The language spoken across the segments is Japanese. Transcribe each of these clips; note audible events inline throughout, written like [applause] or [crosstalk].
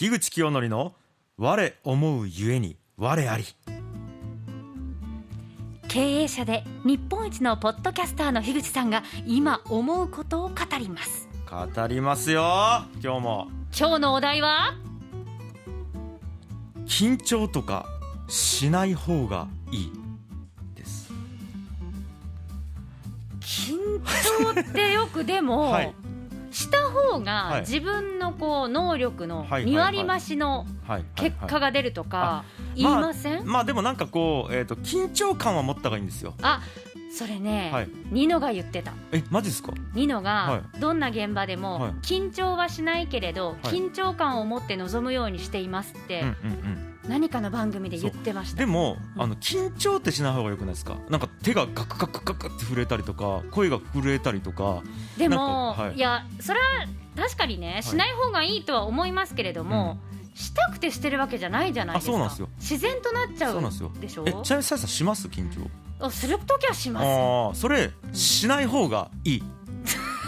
樋口清則の我思うゆえに我あり。経営者で日本一のポッドキャスターの樋口さんが今思うことを語ります。語りますよ。今日も。今日のお題は？緊張とかしない方がいい。です。緊張ってよくでも、[laughs] はいした方はい。が自分のこう能力のはい。2割増しのはい。結果が出るとか言いまあません、まあでもなんかこう、えー、と緊張感は持った方がいいんですよ。あそれね、はい。ニノが言ってた。えマジですか？ニノがはどんな現場でもはい。緊張はしないけれど、い。緊張感を持って臨むようにしていますって、うんうんうん何かの番組で言ってました。でも、うん。あの緊張ってしない方がよくないですか？なんか手がガクガクガクって震えたりとか声が震えたりとかでも、はい。い、やそれは確かにねしない方がいいとは思いますけれども、したくてしてるわけじゃないじゃないですか。あそうなんですよ。自然となっちゃうそうなんですよ。でしょ？えちなみにさします？緊張。あするときはします。ああそれしない方がいい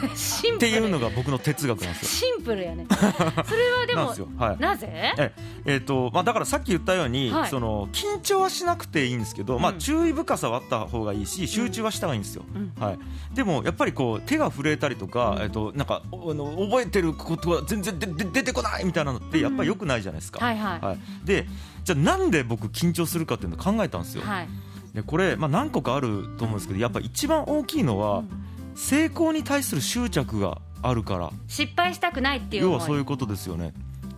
っシンプル。ていうのが僕の哲学なんですよ。シンプルやね。[laughs] それはでなんもですよ。はい。なぜ？ええ。ーとまあ、だからさっき言ったように、はい。その緊張はしなくていいんですけど、まあ、うん注意深さはあった方がいいし集中はした方がいいんですよ、うん。はい、でもやっぱりこう手が震えたりとか、えー、となんかおあの覚えてることは全然でで出てこないみたいなのってやっぱり良くないじゃないですか、はいはい。はい、でじゃあなんで僕緊張するかっていうのを考えたんですよ、はい。でこれ、まあ、何個かあると思うんですけどやっぱ一番大きいのは、うん成功に対する執着があるから。失敗したくないっていう思要はいそういうことですよね。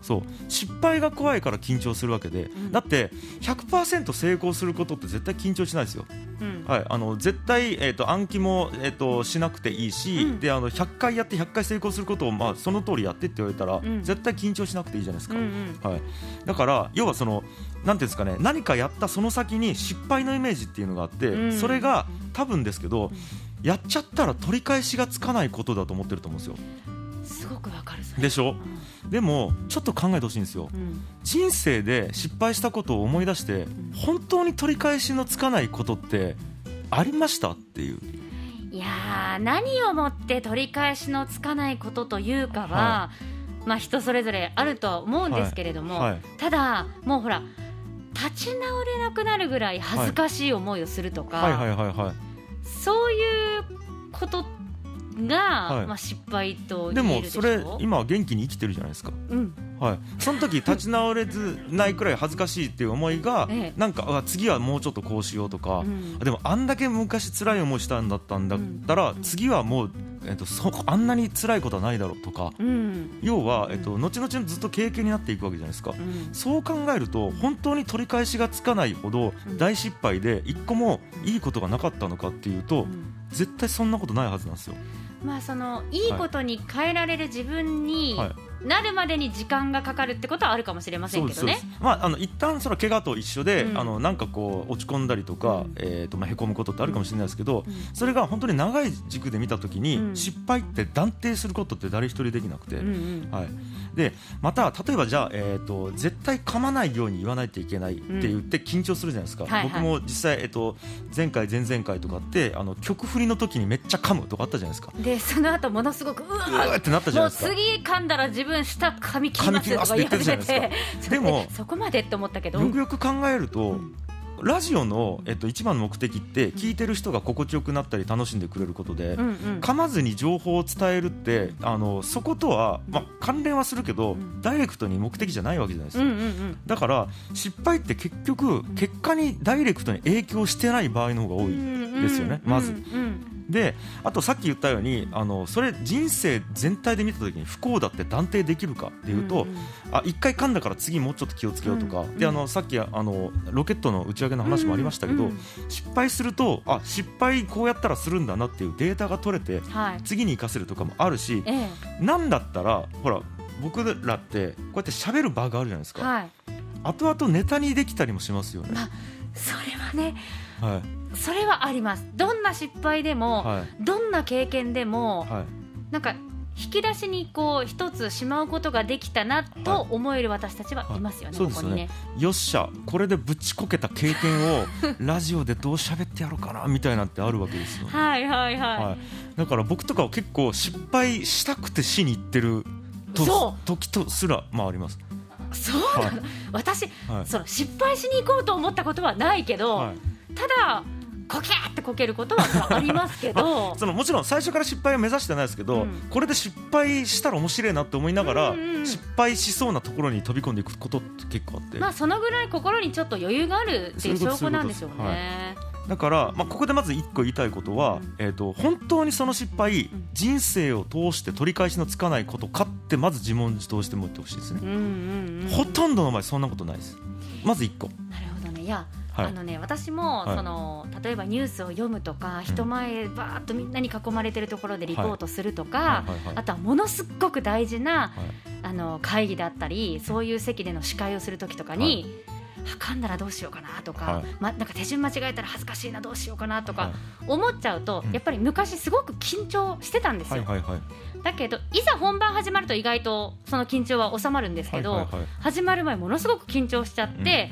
そう。失敗が怖いから緊張するわけで、ん。だって100%成功することって絶対緊張しないですよ、うん。はい、あの絶対、えー、と暗記も、えー、としなくていいし、うん。であの100回やって100回成功することを、まあ、その通りやってって言われたら、ん。絶対緊張しなくていいじゃないですか、うんうん。はい、だから要はそのなんていうんですかね何かやったその先に失敗のイメージっていうのがあって、うん。それが多分ですけど、やっちゃったら取り返しがつかないことだと思ってると思うんですよ。すごくわかるでしょ？でもちょっと考えてほしいんですよ。うん。人生で失敗したことを思い出して本当に取り返しのつかないことってありましたっていう。いやー何をもって取り返しのつかないことというかは、はまあ人それぞれあるとは思うんですけれども、はい。ただもうほら立ち直れなくなるぐらい恥ずかしい思いをするとか、はいはいはいはいそういうことが、はい。まあ、失敗とで言えるでしょ？もそれ今は元気に生きてるじゃないですか。うん。はい、その時立ち直れずないくらい恥ずかしいっていう思いが、ええ。なんかあ次はもうちょっとこうしようとか、うん。でもあんだけ昔辛い思いしたんだったんだったら、うん。次はもう、えっと、そあんなに辛いことはないだろうとか、うん。要は、えっと、後々ずっと経験になっていくわけじゃないですか、うん。そう考えると本当に取り返しがつかないほどうん。大失敗で一個もいいことがなかったのかっていうと、うん。絶対そんなことないはずなんですよ。まあそのいいことに変えられる自分にはい。なるまでに時間がかかるってことはあるかもしれませんけどね。まあ、あの一旦その怪我と一緒で、うん。あのなんかこう落ち込んだりとか、うん。えーとまあ、へこむことってあるかもしれないですけど、うん。それが本当に長い軸で見たときに、うん。失敗って断定することって誰一人できなくて、うんうん。はい、でまた例えばじゃあ、えー、と絶対噛まないように言わないといけないって言って緊張するじゃないですか、はいはい。僕も実際、えー、と前回前々回とかってあの曲振りの時にめっちゃ噛むとかあったじゃないですか。でその後ものすごくうわってなったじゃもうないですか。次噛んだら自分下噛み切りますとか言ってて。でもそこまでって思ったけど。よくよく考えると、うんラジオの、えっと、一番の目的って聞いてる人が心地よくなったり楽しんでくれることで、うんうん。噛まずに情報を伝えるってあのそことは、まあ、関連はするけど、ん。ダイレクトに目的じゃないわけじゃないですか、うんうんうん。だから失敗って結局結果にダイレクトに影響してない場合の方が多い、ですよねまず。であとさっき言ったようにあのそれ人生全体で見た時に不幸だって断定できるかっていうと、うんうん。あ一回噛んだから次もうちょっと気をつけようとか、うんであのさっきあのロケットの打ち上げの話もありましたけど、うんうん。失敗するとあ失敗こうやったらするんだなっていうデータが取れてはい。次に生かせるとかもあるしえなんだったらほら僕らってこうやって喋る場があるじゃないですか、えはい。後々ネタにできたりもしますよね。まあそれはねはい。それはあります。どんな失敗でも、はい。どんな経験でも、はい。なんか引き出しにこう一つしまうことができたなと思える私たちはいますよね、そうですよねね。よっしゃこれでぶちこけた経験を [laughs] ラジオでどう喋ってやろうかなみたいなってあるわけですよ、はいはいはい。はい、だから僕とかは結構失敗したくてしに行ってるとそ時とすらまあありますそうなの、私、はい。その失敗しに行こうと思ったことはないけど、はい。ただこけーってこけることはありますけど。[laughs] そのもちろん最初から失敗を目指してないですけど、うん。これで失敗したら面白いなって思いながら、うんうんうん。失敗しそうなところに飛び込んでいくことって結構あって、まあそのぐらい心にちょっと余裕があるっていう証拠なんでしょうね。だから、まあ、ここでまず一個言いたいことは、うんえー、と本当にその失敗、ん。人生を通して取り返しのつかないことかってまず自問自答してもらってほしいですね、うんうんうん、ほとんどの場合そんなことないです。まず一個。なるほどね。いや、はい。あのね私も、はい。その例えばニュースを読むとか人前バーッとみんなに囲まれてるところでリポートするとか、あとはものすっごく大事なはい。あの会議だったりそういう席での司会をする時とかに、はかんだらどうしようかなとか、はい。ま、なんか手順間違えたら恥ずかしいなどうしようかなとはい。か思っちゃうと、うん。やっぱり昔すごく緊張してたんですよ、はいはいはい。だけどいざ本番始まると意外とその緊張は収まるんですけど、はいはいはい。始まる前ものすごく緊張しちゃって、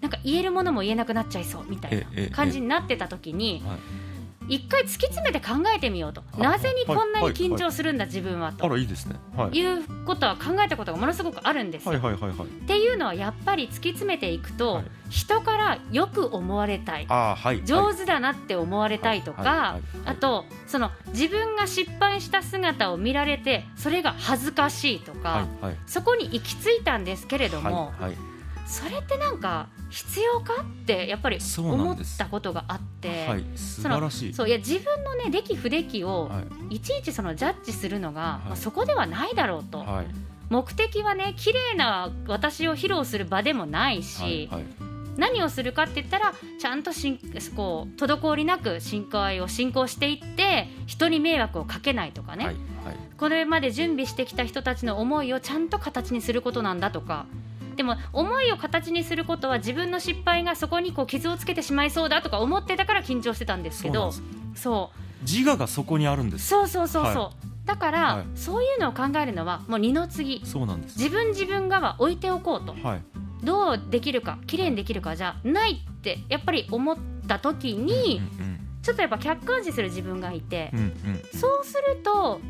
なんか言えるものも言えなくなっちゃいそうみたいえええな感じになってた時にはい一回突き詰めて考えてみようと。いなぜにこんなにはい緊張するんだ自分はあとらいいですね。はい。いうことは考えたことがものすごくあるんです。よ。はいはいはいはい。っていうのはやっぱり突き詰めていくと、はい。人からよく思われたい。い上手だなって思われたいとかあとその自分が失敗した姿を見られてそれが恥ずかしいとか、そこに行き着いたんですけれども、はいはいそれってなんか必要かってやっぱり思ったことがあって、はい素晴らしい。そういや自分のね出来不出来をはい。いちいちそのジャッジするのが、はい。まあ、そこではないだろうと、はい。目的はね綺麗な私を披露する場でもないし、はいはい。何をするかって言ったらちゃんとしんこう滞りなく進行を進行していって人に迷惑をかけないとかね、これまで準備してきた人たちの思いをちゃんと形にすることなんだとかでも思いを形にすることは自分の失敗がそこにこう傷をつけてしまいそうだとか思ってたから緊張してたんですけどそう自我がそこにあるんです。そうそうそうそう、はだから、はい。そういうのを考えるのはもう二の次。そうなんです。自分自分側置いておこうと。はい。どうできるか綺麗にできるかじゃないってやっぱり思った時に、うんちょっとやっぱ客観視する自分がいて、うんうんうん。そうすると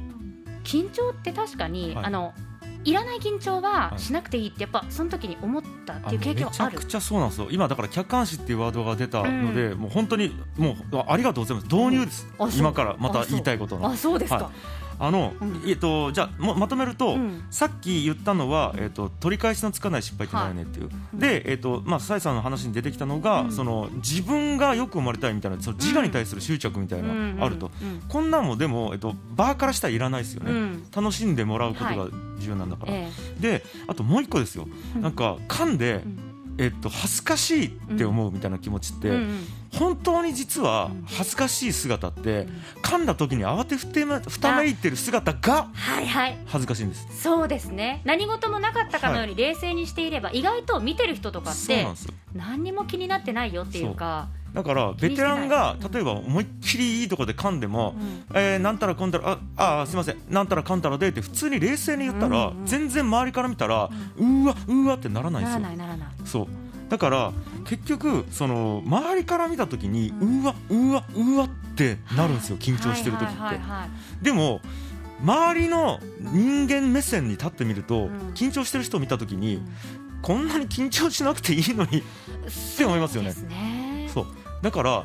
緊張って確かに、はい。あのいらない緊張ははいしなくていいってやっぱその時に思ったっていう経験はある。めちゃく。ちゃそうなんですよ。今だから客観視っていうワードが出たので、もう本当にもうあありがとうございます。導入です、う今からまた言いたいことの。あそうですか。はあの、うん。えっとじゃあもまとめると、うん。さっき言ったのは、えっと取り返しのつかない失敗ってないよねっていう、いでえっとまあさえさんの話に出てきたのが、うん。その自分がよく生まれたいみたいなその自我に対する執着みたいなあると、うん。こんなんもでもえっとバーからしたらいらないですよね、うん。楽しんでもらうことが重要なんだから、えであともう一個ですよ、うん。なんか噛んで、うん。えっと、恥ずかしいって思うみたいな気持ちって、本当に実はうん恥ずかしい姿って、噛んだ時に慌てふてめふためいてる姿がはいはい。恥ずかしいんです。そうですね。何事もなかったかのように冷静にしていれば、意外と見てる人とかって何にも気になってないよっていうかだからベテランが例えば思いっきりいいとこで噛んでも、えーなんたらこんたらああすいません。なんたらかんたらでって普通に冷静に言ったら、うんうん全然周りから見たら、うーわうーわってならないんでなすよ。らないならない。そうだから結局その周りから見た時に、うわうーわうーわってなるんですよ緊張してる時って、でも周りの人間目線に立ってみると、うん。緊張してる人を見た時に、うんこんなに緊張しなくていいのにって思いますよね。そうだから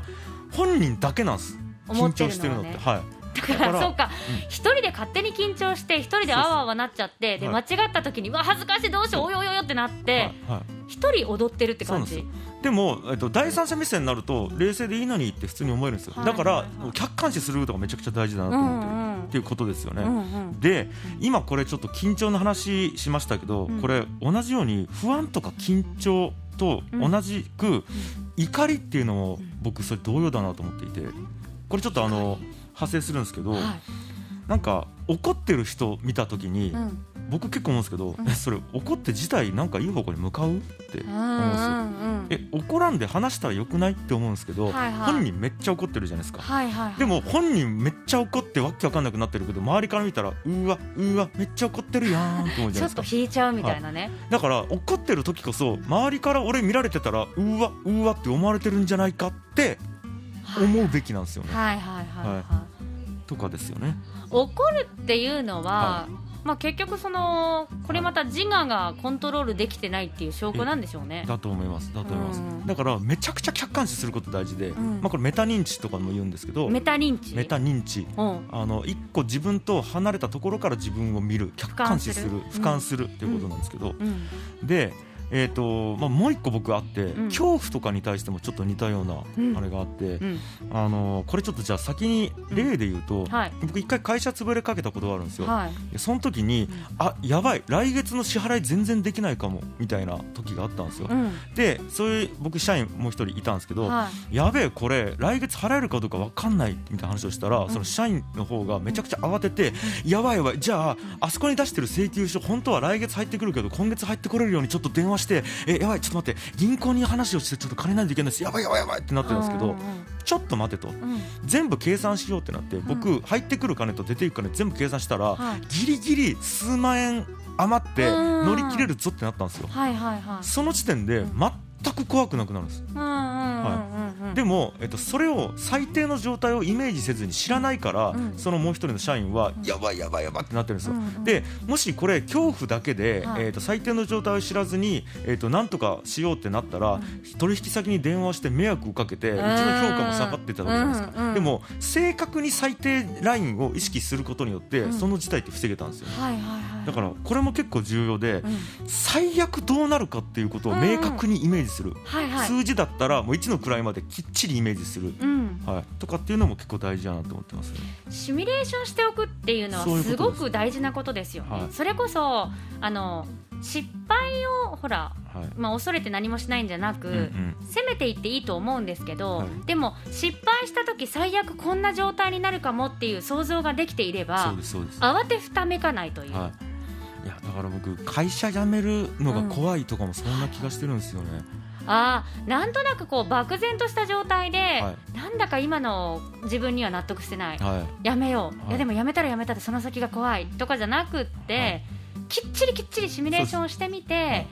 本人だけなんです。緊張してるのって。はい。だからそうか。一人で勝手に緊張して一人であわあわなっちゃってで間は違った時にうわ恥ずかしいどうしようおよおよよってなってはい。はい一人踊ってるって感じ。でも、えっと、第三者目線になると冷静でいいのにって普通に思えるんですよ、はい。だから、客観視することがめちゃくちゃ大事だなとう思ってる、んうんっていうことですよね、うんうん。で今これちょっと緊張の話しましたけど、うん。これ同じように不安とか緊張と同じく怒りっていうのも僕それ同様だなと思っていてこれちょっとあの派生するんですけど、はい。なんか怒ってる人見た時に、うん僕結構思うんですけど、うん。えそれ怒って自体なんかいい方向に向かうってうん思うんですよ。え怒らんで話したらよくないって思うんですけど、はいはい。本人めっちゃ怒ってるじゃないですか。はいはいはい。でも本人めっちゃ怒ってわけわかんなくなってるけど周りから見たらうわうわめっちゃ怒ってるやんって思うじゃないですか。[laughs] ちょっと引いちゃうみたいなね。だから怒ってる時こそ周りから俺見られてたらうわうわって思われてるんじゃないかって思うべきなんですよね、はいはいはいはい。とかですよね。怒るっていうのはまあ、結局そのこれまた自我がコントロールできてないっていう証拠なんでしょうね。だと思います。だと思います、うん。だからめちゃくちゃ客観視すること大事で、うん。まあ、これメタ認知とかも言うんですけどメタ認知？メタ認知。うん。あの一個自分と離れたところから自分を見る客観視する俯瞰する。俯瞰するっていうことなんですけど、うん。で、えーとまあ、もう一個僕あって、ん。恐怖とかに対してもちょっと似たよううん。なあれがあって、うん。あのこれちょっとじゃあ先に例で言うと、はい。僕一回会社潰れかけたことがあるんですよ、はい。でその時に、あやばい来月の支払い全然できないかもみたいな時があったんですよ、うん。でそういう僕社員もう一人いたんですけど、はい。やべえこれ来月払えるかどうか分かんないみたいな話をしたら、その社員の方がめちゃくちゃ慌てて、やばいやばいじゃああそこに出してる請求書本当は来月入ってくるけど今月入ってこれるようにちょっと電話してえやばいちょっと待って銀行に話をしてちょっと借りないといけないですやばいやばいやばいってなってるんですけど、ちょっと待てと。うん。全部計算しようってなって僕、入ってくる金と出ていく金全部計算したら、はい。ギリギリ数万円余ってうん乗り切れるぞってなったんですよ。はいはいはい。その時点で全く怖くなくなるんです。うんうんうんうん。うんでも、えっと、それを最低の状態をイメージせずに知らないから、うん。そのもう一人の社員は、やばいやばいやばいってなってるんですよ、うんうんでもしこれ恐怖だけで、はい。えっと最低の状態を知らずに、えっとなんとかしようってなったら、取引先に電話をして迷惑をかけて、うちの評価も下がってたわけじゃないですか、うんうんでも正確に最低ラインを意識することによって、うん。その事態って防げたんですよ。はいはいはい。だからこれも結構重要で、うん。最悪どうなるかっていうことを明確にイメージする、はいはい。数字だったらもう1の位まできっちりイメージする、うんはい、とかっていうのも結構大事だなと思ってますね。シミュレーションしておくっていうのはすごく大事なことですよね。はいそれこそあの失敗をほら、はいまあ、恐れて何もしないんじゃなく、うんうん攻めていっていいと思うんですけど、はいでも失敗した時最悪こんな状態になるかもっていう想像ができていれそば。慌てふためかないという、はい。いやだから僕会社辞めるのが怖いとかもそんな気がしてるんですよね。ああなんとなくこう漠然とした状態で、はなんだか今の自分には納得してない、はやめよう、はい。い、やでもやめたらやめたでその先が怖い。とかじゃなくって、はい。きっちりきっちりシミュレーションをしてみて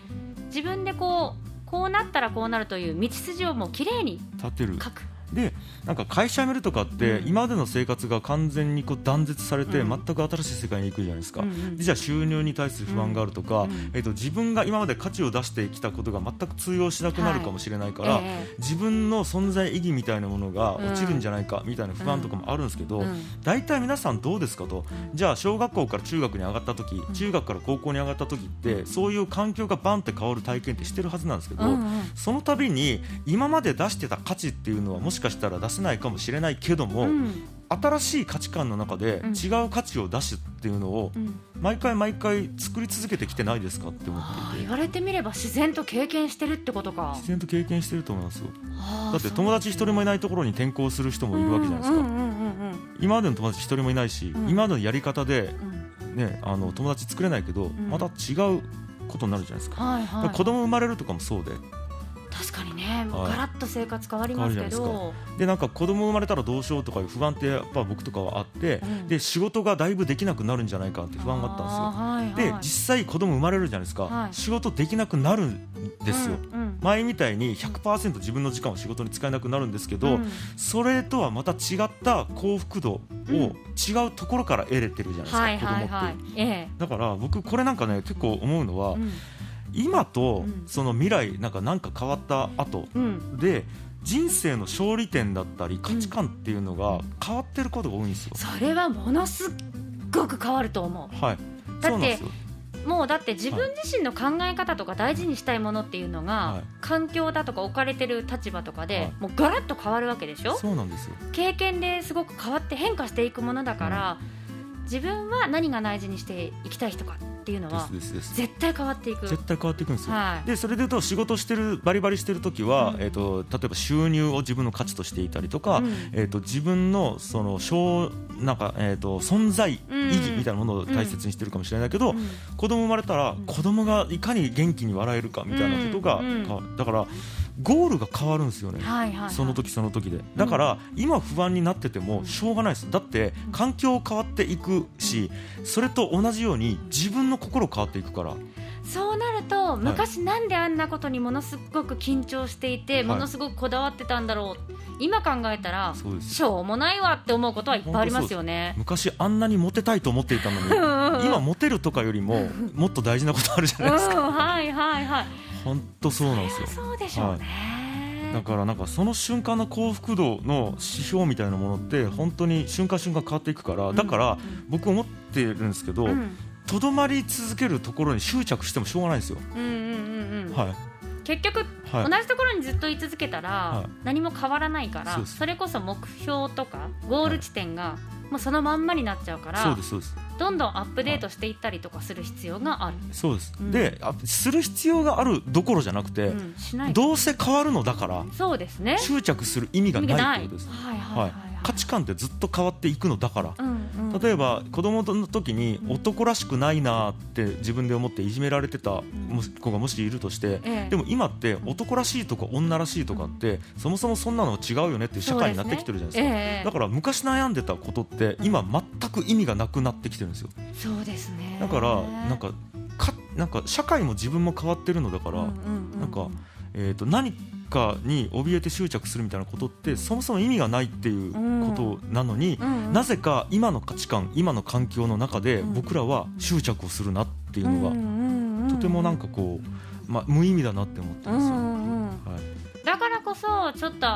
自分でこうこうなったらこうなるという道筋をもうきれいにい。立てる。書く。でなんか会社辞めるとかって、うん。今までの生活が完全にこう断絶されて、うん。全く新しい世界に行くじゃないですか。うんうんでじゃあ収入に対する不安があるとか、うんえっと自分が今まで価値を出してきたことが全く通用しなくなるかもしれないから、ええ。自分の存在意義みたいなものが落ちるんじゃないかみたいな不安とかもあるんですけど、うん。大体皆さんどうですかと、じゃあ小学校から中学に上がった時、ん。中学から高校に上がった時ってそういう環境がバンって変わる体験ってしてるはずなんですけど、うんうん。その度に今まで出してた価値っていうのはもしかしたら出せないかもしれないけども、うん。新しい価値観の中でうん。違う価値を出すっていうのをうん。毎回毎回作り続けてきてないですかって思っていて。言われてみれば自然と経験してるってことか。自然と経験してると思いますよ。だって友達一人もいないところに転校する人もいるわけじゃないですか、うんうんうん今までの友達一人もいないし、うん。今までのやり方でね、あの友達作れないけど、ん。また違うことになるじゃないですか,、はいはい。子供生まれるとかもそうで確かにね、もうはいガラッと生活変わりますけど。でなんか子供生まれたらどうしようとかいう不安ってやっぱ僕とかはあって、うん。で仕事がだいぶできなくなるんじゃないかって不安があったんですよ。はいではい。実際子供生まれるじゃないですか、はい。仕事できなくなるんですよ、うんうん。前みたいに100%自分の時間を仕事に使えなくなるんですけど、うん。それとはまた違った幸福度を違うところから得れてるじゃないですか、はいはい子供って。はいええ。だから僕これなんかね結構思うのは、うん今とうん。その未来なんかなんか変わった後うん。で人生の勝利点だったり価値観っていうのが変わってることが多いんですよ。それはものすっごく変わると思はい。だってもうだって自分自身の考え方とか大事にしたいものっていうのが、はい。環境だとか置かれてる立場とかで、はい。もうガラッと変わるわけでしょ？そうなんですよ。経験ですごく変わって変化していくものだから、自分は何が大事にしていきたい人かっていうのでは。絶対変わっていく。絶対変わっていくんですよ。はい。でそれで言うと仕事してるバリバリしてる時は、うん。えっ、と例えば収入を自分の価値としていたりとか、うん。えっ、と自分のその小なんかえっ、と存在意義みたいなものを大切にしてるかもしれないけど、うん。子供生まれたら子供がいかに元気に笑えるかみたいなことがだからゴールが変わるんですよね。はいはいはい。その時その時で。だから今不安になっててもしょうがないです。だって環境変わっていくしそれと同じように自分の心変わっていくから。そうなると昔なんであんなことにものすごく緊張していて、い。ものすごくこだわってたんだろう。今考えたらしょうもないわって思うことはいっぱいありますよね。昔あんなにモテたいと思っていたのに今モテるとかよりももっと大事なことあるじゃうん、ないですか。はいはいはい。本当そうなんですよ。そうでしょうね。だからなんかその瞬間の幸福度の指標みたいなものって本当に瞬間瞬間変わっていくからだから僕思ってるんですけどうん。とどまり続けるところに執着してもしょうがないんですよ。うんうんうんうん。はい。結局はい。同じところにずっと居続けたら、はい。何も変わらないからそれこそ目標とかゴール地点がもうそのまんまになっちゃうから、そうですそうですどんどんアップデートしていったりとかする必要がある、そうです、うん。であする必要があるどころじゃなくて、うん、どうせ変わるのだからそうですね。執着する意味がないいなってことです、はい。はい。はい、ははいい、価値観ってずっと変わっていくのだから。うんうん例えば子供の時にうん。男らしくないなって自分で思っていじめられてた子がもしいるとしてええ。でも今って男らしいとか女らしいとかってそもそもそんなの違うよねっていう社会になってきてるじゃないですか。ええ。だから昔悩んでたことって今全く意味がなくなってきてるんですよ。そうですね。だからなんかかなんか社会も自分も変わってるのだからなんかえーと何かに怯えて執着するみたいなことってそもそも意味がないっていうことなのにうんうん。なぜか今の価値観今の環境の中でうん。僕らは執着をするなっていうのががとてもなんかこう、まあ、無意味だなって思ってますよ、うんうんうん。はい。だからこそちょっと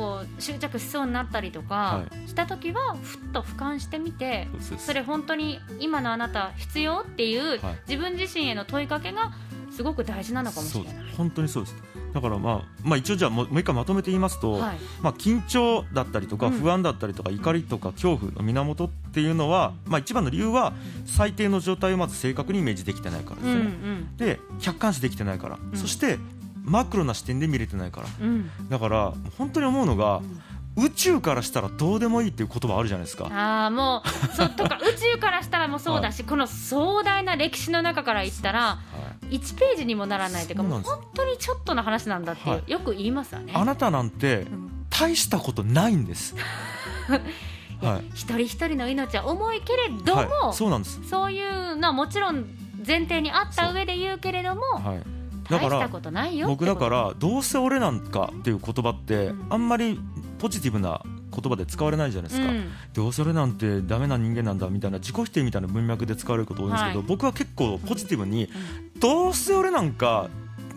こう執着しそうになったりとかはした時はふっと俯瞰してみてそれ本当に今のあなた必要っていうはい。自分自身への問いかけがすごく大事なのかもしれない。本当にそうです。だからまあ、まあ、一応じゃあもう一回まとめて言いますと、はい。まあ、緊張だったりとかうん。不安だったりとか怒りとか恐怖の源っていうのは、まあ、一番の理由は最低の状態をまず正確にイメージできてないからですうんね、で客観視できてないから、うん。そしてマクロな視点で見れてないから。うん。うんだから本当に思うのが、宇宙からしたらどうでもいいっていう言葉あるじゃないですか。ああもうそうとか [laughs] 宇宙からしたらもそうだし、この壮大な歴史の中から言ったらはい1ページにもならないというかそう本当にちょっとの話なんだっていう、はよく言いますよね。あなたなんてうん大したことないんです、はい。[laughs] 一人一人の命は重いけれども、はい、そうなんです、そういうのはもちろん前提にあった上で言うけれども、はい、だから大したことないよ。僕だからどうせ俺なんかっていう言葉ってうん。あんまりポジティブな言葉で使われないじゃないですか、うん。どうせ俺なんてダメな人間なんだみたいな自己否定みたいな文脈で使われること多いんですけど、はい。僕は結構ポジティブに、どうせ俺なんか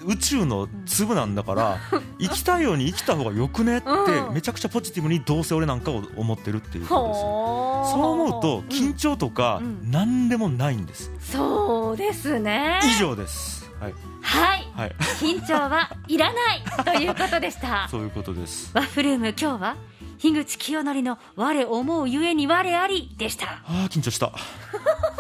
宇宙の粒なんだから、[laughs] 生きたいように生きた方がよくねって、うん。めちゃくちゃポジティブにどうせ俺なんかを思ってるっていうことですそう思うと緊張とかうん。何でもないんです、そうですね。以上ですはい、はい。はい、緊張はいらない。[laughs] ということでした。そういうことです。ワッフルーム今日は樋口清則の我思うゆえに我ありでした。あー緊張した [laughs]